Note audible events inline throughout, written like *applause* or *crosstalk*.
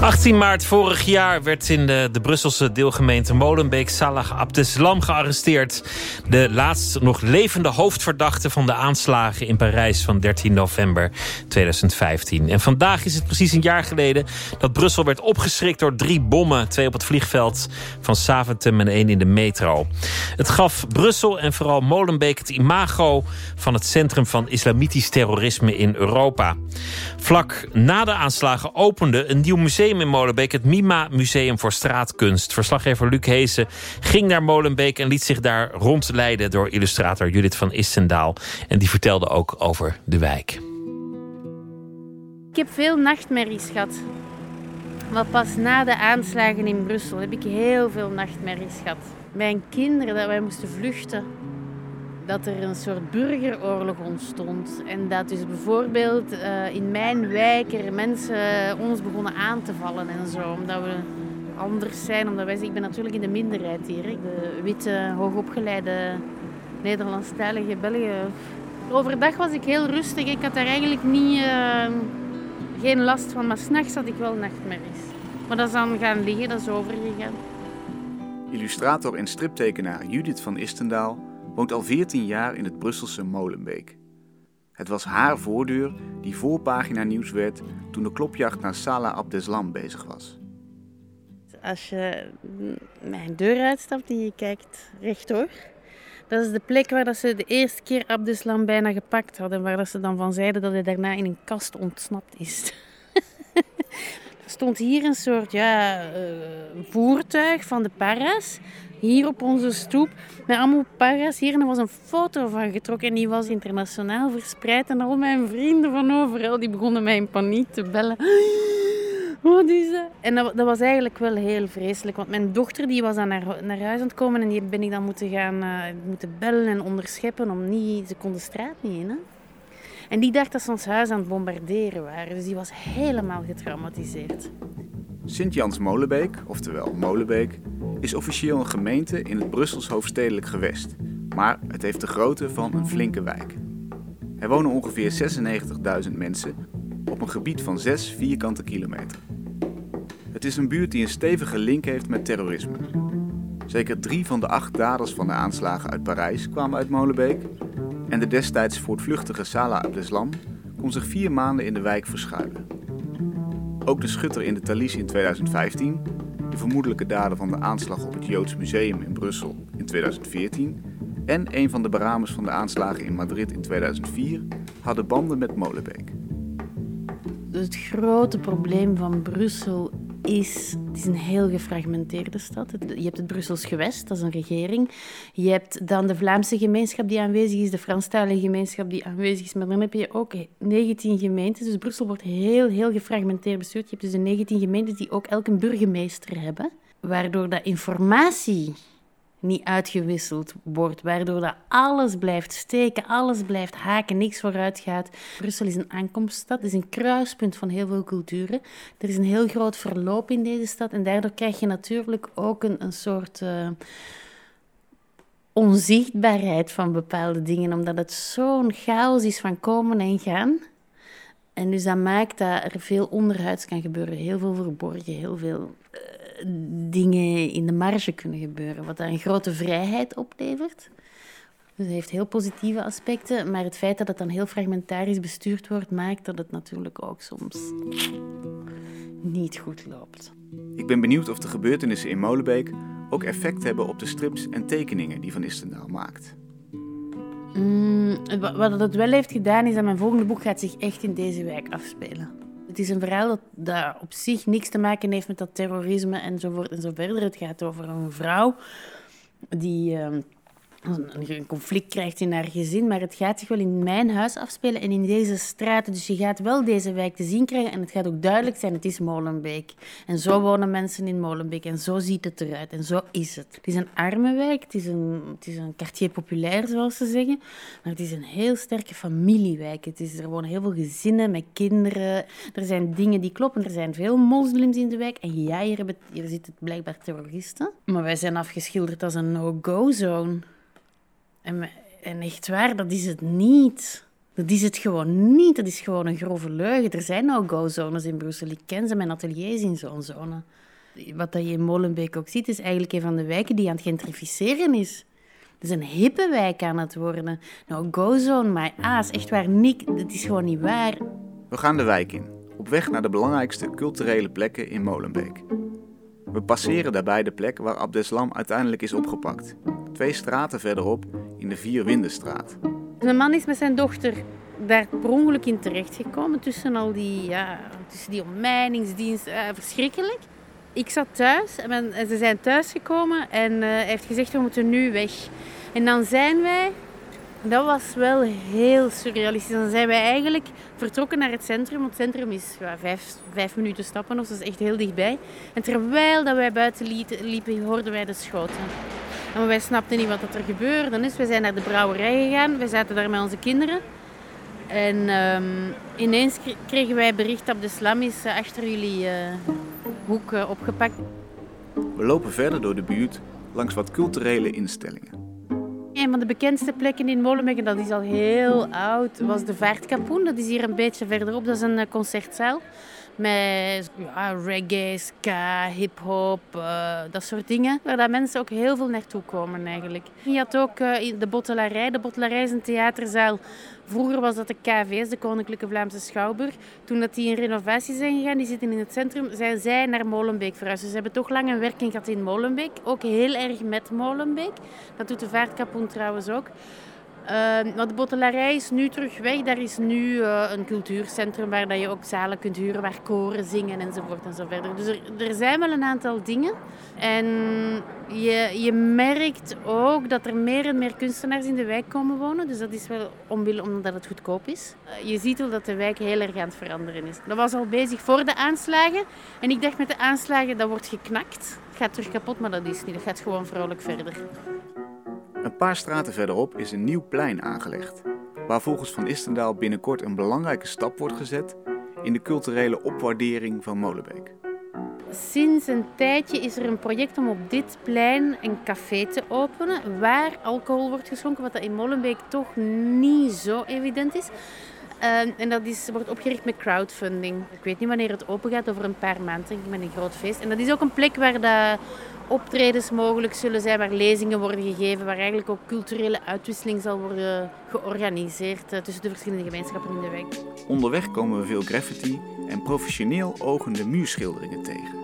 18 maart vorig jaar werd in de, de Brusselse deelgemeente Molenbeek Salah Abdeslam gearresteerd. De laatst nog levende hoofdverdachte van de aanslagen in Parijs van 13 november 2015. En vandaag is het precies een jaar geleden dat Brussel werd opgeschrikt door drie bommen. Twee op het vliegveld van Saventem en één in de metro. Het gaf Brussel en vooral Molenbeek het imago van het centrum van islamitisch terrorisme in Europa. Vlak na de aanslagen opende een nieuw museum in Molenbeek, het MIMA Museum voor Straatkunst. Verslaggever Luc Heesen ging naar Molenbeek en liet zich daar rondleiden door illustrator Judith van Istendaal. En die vertelde ook over de wijk. Ik heb veel nachtmerries gehad. Maar pas na de aanslagen in Brussel heb ik heel veel nachtmerries gehad. Mijn kinderen, dat wij moesten vluchten dat er een soort burgeroorlog ontstond. En dat dus bijvoorbeeld uh, in mijn wijk er mensen ons begonnen aan te vallen en zo. Omdat we anders zijn, omdat wij, ik ben natuurlijk in de minderheid hier. De witte, hoogopgeleide Nederlandstalige Belgen. Overdag was ik heel rustig. Ik had daar eigenlijk niet, uh, geen last van. Maar s'nachts had ik wel nachtmerries. Maar dat is dan gaan liggen, dat is overgegaan. Illustrator en striptekenaar Judith van Istendaal woont al 14 jaar in het Brusselse Molenbeek. Het was haar voordeur die voorpagina nieuws werd toen de klopjacht naar Salah Abdeslam bezig was. Als je mijn deur uitstapt en je kijkt rechtdoor, dat is de plek waar dat ze de eerste keer Abdeslam bijna gepakt hadden. Waar dat ze dan van zeiden dat hij daarna in een kast ontsnapt is. *laughs* er stond hier een soort ja, uh, voertuig van de Paras hier op onze stoep met allemaal paras hier. En was een foto van getrokken en die was internationaal verspreid. En al mijn vrienden van overal die begonnen mij in paniek te bellen. *gasps* Wat is dat? En dat, dat, was eigenlijk wel heel vreselijk. Want mijn dochter die was dan naar, naar huis aan het komen en die ben ik dan moeten gaan uh, moeten bellen en onderscheppen. Om niet, ze kon de straat niet in. Hè? En die dacht dat ze ons huis aan het bombarderen waren. Dus die was helemaal getraumatiseerd. Sint-Jans Molenbeek, oftewel Molenbeek, is officieel een gemeente in het Brussels hoofdstedelijk gewest, maar het heeft de grootte van een flinke wijk. Er wonen ongeveer 96.000 mensen op een gebied van 6 vierkante kilometer. Het is een buurt die een stevige link heeft met terrorisme. Zeker drie van de acht daders van de aanslagen uit Parijs kwamen uit Molenbeek en de destijds voortvluchtige Salah Abdeslam kon zich vier maanden in de wijk verschuilen. Ook de schutter in de Thalys in 2015, de vermoedelijke dader van de aanslag op het Joods Museum in Brussel in 2014 en een van de beramers van de aanslagen in Madrid in 2004 hadden banden met Molenbeek. Het grote probleem van Brussel is, het is een heel gefragmenteerde stad. Je hebt het Brussels gewest, dat is een regering. Je hebt dan de Vlaamse gemeenschap die aanwezig is, de Franstalige gemeenschap die aanwezig is. Maar dan heb je ook 19 gemeentes. Dus Brussel wordt heel, heel gefragmenteerd bestuurd. Je hebt dus de 19 gemeentes die ook elk een burgemeester hebben. Waardoor dat informatie niet uitgewisseld wordt, waardoor dat alles blijft steken, alles blijft haken, niks vooruit gaat. Brussel is een aankomststad, het is een kruispunt van heel veel culturen. Er is een heel groot verloop in deze stad en daardoor krijg je natuurlijk ook een, een soort uh, onzichtbaarheid van bepaalde dingen, omdat het zo'n chaos is van komen en gaan. En dus dat maakt dat er veel onderhuids kan gebeuren, heel veel verborgen, heel veel uh, dingen in de marge kunnen gebeuren, wat een grote vrijheid oplevert. Dus het heeft heel positieve aspecten, maar het feit dat het dan heel fragmentarisch bestuurd wordt, maakt dat het natuurlijk ook soms niet goed loopt. Ik ben benieuwd of de gebeurtenissen in Molenbeek ook effect hebben op de strips en tekeningen die Van Istendaal maakt. Mm, wat het wel heeft gedaan, is dat mijn volgende boek gaat zich echt in deze wijk afspelen. Is een verhaal dat, op zich niks te maken heeft met dat terrorisme enzovoort en zo verder. Het gaat over een vrouw die... Uh, een conflict krijgt in haar gezin, maar het gaat zich wel in mijn huis afspelen en in deze straten. Dus je gaat wel deze wijk te zien krijgen en het gaat ook duidelijk zijn, het is Molenbeek. En zo wonen mensen in Molenbeek en zo ziet het eruit en zo is het. Het is een arme wijk, het is een, het is een quartier populair, zoals ze zeggen, maar het is een heel sterke familiewijk. Het is, er wonen heel veel gezinnen met kinderen. Er zijn dingen die kloppen, er zijn veel moslims in de wijk. En ja, hier, hebben, hier zitten blijkbaar terroristen, maar wij zijn afgeschilderd als een no-go zone. En, en echt waar, dat is het niet. Dat is het gewoon niet. Dat is gewoon een grove leugen. Er zijn no-go-zones in Brussel. Ik ken ze, mijn ateliers in zo'n zone. Wat je in Molenbeek ook ziet, is eigenlijk een van de wijken die aan het gentrificeren is. Het is een hippe wijk aan het worden. Nou, go-zone, maar ah, is echt waar, Nick, dat is gewoon niet waar. We gaan de wijk in, op weg naar de belangrijkste culturele plekken in Molenbeek. We passeren daarbij de plek waar Abdeslam uiteindelijk is opgepakt. Twee straten verderop in de Vierwindenstraat. Een man is met zijn dochter daar per ongeluk in terechtgekomen tussen al die, ja, tussen die ommijningsdienst. Uh, verschrikkelijk. Ik zat thuis en ze zijn thuisgekomen en uh, hij heeft gezegd we moeten nu weg. En dan zijn wij, dat was wel heel surrealistisch, dan zijn wij eigenlijk vertrokken naar het centrum. Want het centrum is vijf, vijf minuten stappen of dat is echt heel dichtbij. En terwijl dat wij buiten liepen, hoorden wij de schoten. En wij snapten niet wat er gebeurde. Dus we zijn naar de brouwerij gegaan. We zaten daar met onze kinderen. En um, ineens kregen wij bericht dat de slam is uh, achter jullie uh, hoek uh, opgepakt. We lopen verder door de buurt langs wat culturele instellingen. Een van de bekendste plekken in Molenbeek, en dat is al heel oud, was de Vaartkapoen. Dat is hier een beetje verderop. Dat is een concertzaal met reggae, ska, hip-hop, uh, dat soort dingen. Waar dat mensen ook heel veel naartoe komen eigenlijk. Je had ook uh, de Bottelarij. De Bottelarij is een theaterzaal. Vroeger was dat de KVS, de Koninklijke Vlaamse Schouwburg. Toen dat die in renovatie zijn gegaan, die zitten in het centrum, zijn zij naar Molenbeek verhuisd. Dus ze hebben toch lang een werking gehad in Molenbeek. Ook heel erg met Molenbeek. Dat doet de Vaartkapoen trouwens ook. Uh, de botelarij is nu terug weg. Daar is nu uh, een cultuurcentrum waar dat je ook zalen kunt huren, waar koren zingen enzovoort en zo verder. Dus er, er zijn wel een aantal dingen. En je, je merkt ook dat er meer en meer kunstenaars in de wijk komen wonen. Dus dat is wel omwille omdat het goedkoop is. Uh, je ziet wel dat de wijk heel erg aan het veranderen is. Dat was al bezig voor de aanslagen. En ik dacht met de aanslagen, dat wordt geknakt. Het gaat terug kapot, maar dat is niet. Dat gaat gewoon vrolijk verder. Een paar straten verderop is een nieuw plein aangelegd, waar volgens Van Istendaal binnenkort een belangrijke stap wordt gezet in de culturele opwaardering van Molenbeek. Sinds een tijdje is er een project om op dit plein een café te openen waar alcohol wordt geschonken, wat dat in Molenbeek toch niet zo evident is. Uh, en dat is, wordt opgericht met crowdfunding. Ik weet niet wanneer het open gaat, over een paar maanden, met een groot feest. En dat is ook een plek waar de optredens mogelijk zullen zijn, waar lezingen worden gegeven, waar eigenlijk ook culturele uitwisseling zal worden georganiseerd uh, tussen de verschillende gemeenschappen in de wijk. Onderweg komen we veel graffiti en professioneel ogende muurschilderingen tegen.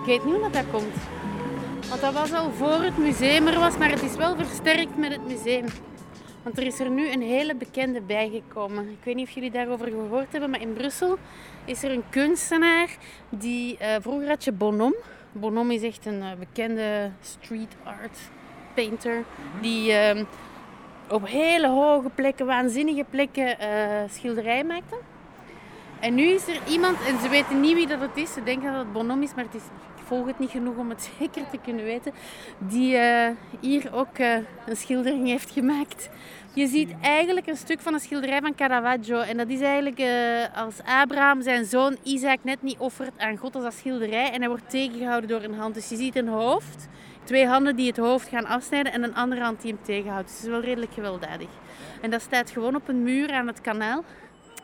Ik weet niet hoe dat komt. Want dat was al voor het museum er was, maar het is wel versterkt met het museum. Want er is er nu een hele bekende bijgekomen. Ik weet niet of jullie daarover gehoord hebben, maar in Brussel is er een kunstenaar die uh, vroeger had je Bonhomme. Bonhomme is echt een uh, bekende street art painter die uh, op hele hoge plekken, waanzinnige plekken uh, schilderij maakte. En nu is er iemand, en ze weten niet wie dat het is, ze denken dat het Bonhomme is, maar het is, volg het niet genoeg om het *laughs* zeker te kunnen weten, die uh, hier ook een schildering heeft gemaakt je ziet eigenlijk een stuk van een schilderij van Caravaggio. En dat is eigenlijk uh, als Abraham zijn zoon Isaac net niet offert aan God als dat schilderij. En hij wordt tegengehouden door een hand. Dus je ziet een hoofd, twee handen die het hoofd gaan afsnijden en een andere hand die hem tegenhoudt. Dus het is wel redelijk gewelddadig. En dat staat gewoon op een muur aan het kanaal.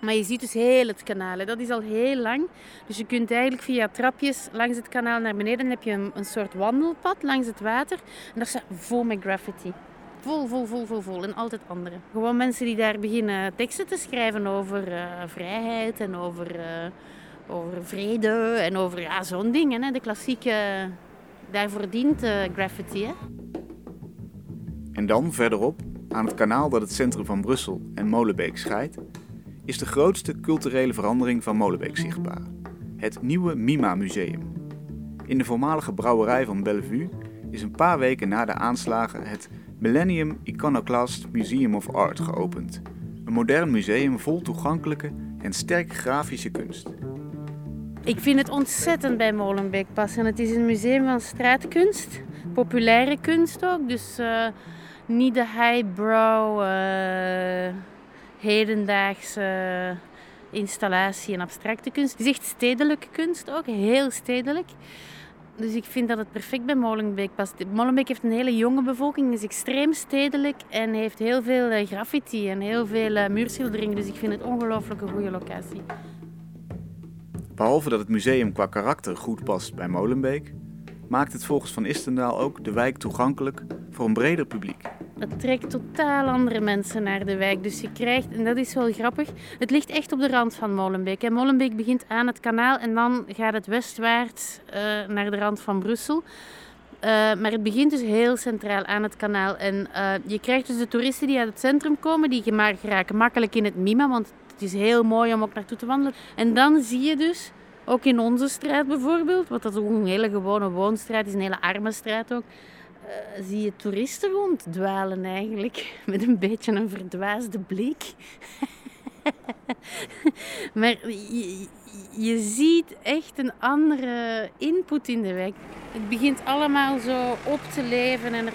Maar je ziet dus heel het kanaal. Hè. Dat is al heel lang. Dus je kunt eigenlijk via trapjes langs het kanaal naar beneden. Dan heb je een, soort wandelpad langs het water. En dat staat vol met graffiti. Vol, vol, vol, vol, vol. En altijd andere. Gewoon mensen die daar beginnen teksten te schrijven over uh, vrijheid en over, uh, over vrede en over ja, zo'n dingen. De klassieke, daarvoor dient uh, graffiti. Hè. En dan verderop, aan het kanaal dat het centrum van Brussel en Molenbeek scheidt, is de grootste culturele verandering van Molenbeek zichtbaar. Het nieuwe Mima Museum. In de voormalige brouwerij van Bellevue is een paar weken na de aanslagen het Millennium Iconoclast Museum of Art geopend. Een modern museum vol toegankelijke en sterk grafische kunst. Ik vind het ontzettend bij Molenbeek passen. Het is een museum van straatkunst, populaire kunst ook. Dus uh, niet de highbrow, uh, hedendaagse installatie en abstracte kunst. Het is echt stedelijke kunst ook, heel stedelijk. Dus ik vind dat het perfect bij Molenbeek past. Molenbeek heeft een hele jonge bevolking, is extreem stedelijk en heeft heel veel eh, graffiti en heel veel uh, muurschilderingen. Dus ik vind het ongelooflijk een goede locatie. Behalve dat het museum qua karakter goed past bij Molenbeek, maakt het volgens Van Istendaal ook de wijk toegankelijk voor een breder publiek. Het trekt totaal andere mensen naar de wijk. Dus je krijgt, en dat is wel grappig, het ligt echt op de rand van Molenbeek. En Molenbeek begint aan het kanaal en dan gaat het westwaarts uh, naar de rand van Brussel. Uh, maar het begint dus heel centraal aan het kanaal. En uh, je krijgt dus de toeristen die uit het centrum komen, die geraken makkelijk in het Mima, want het is heel mooi om ook naartoe te wandelen. En dan zie je dus, ook in onze straat bijvoorbeeld, wat dat ook een hele gewone woonstraat is, een hele arme straat ook, zie je toeristen ronddwalen eigenlijk. *laughs* Met een beetje een verdwaasde blik. *laughs* maar je, je, ziet echt een andere input in de wijk. Het begint allemaal zo op te leven en er,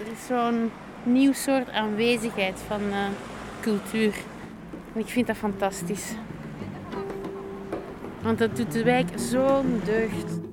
er is zo'n nieuw soort aanwezigheid van uh, cultuur. En ik vind dat fantastisch. Want dat doet de wijk zo'n deugd.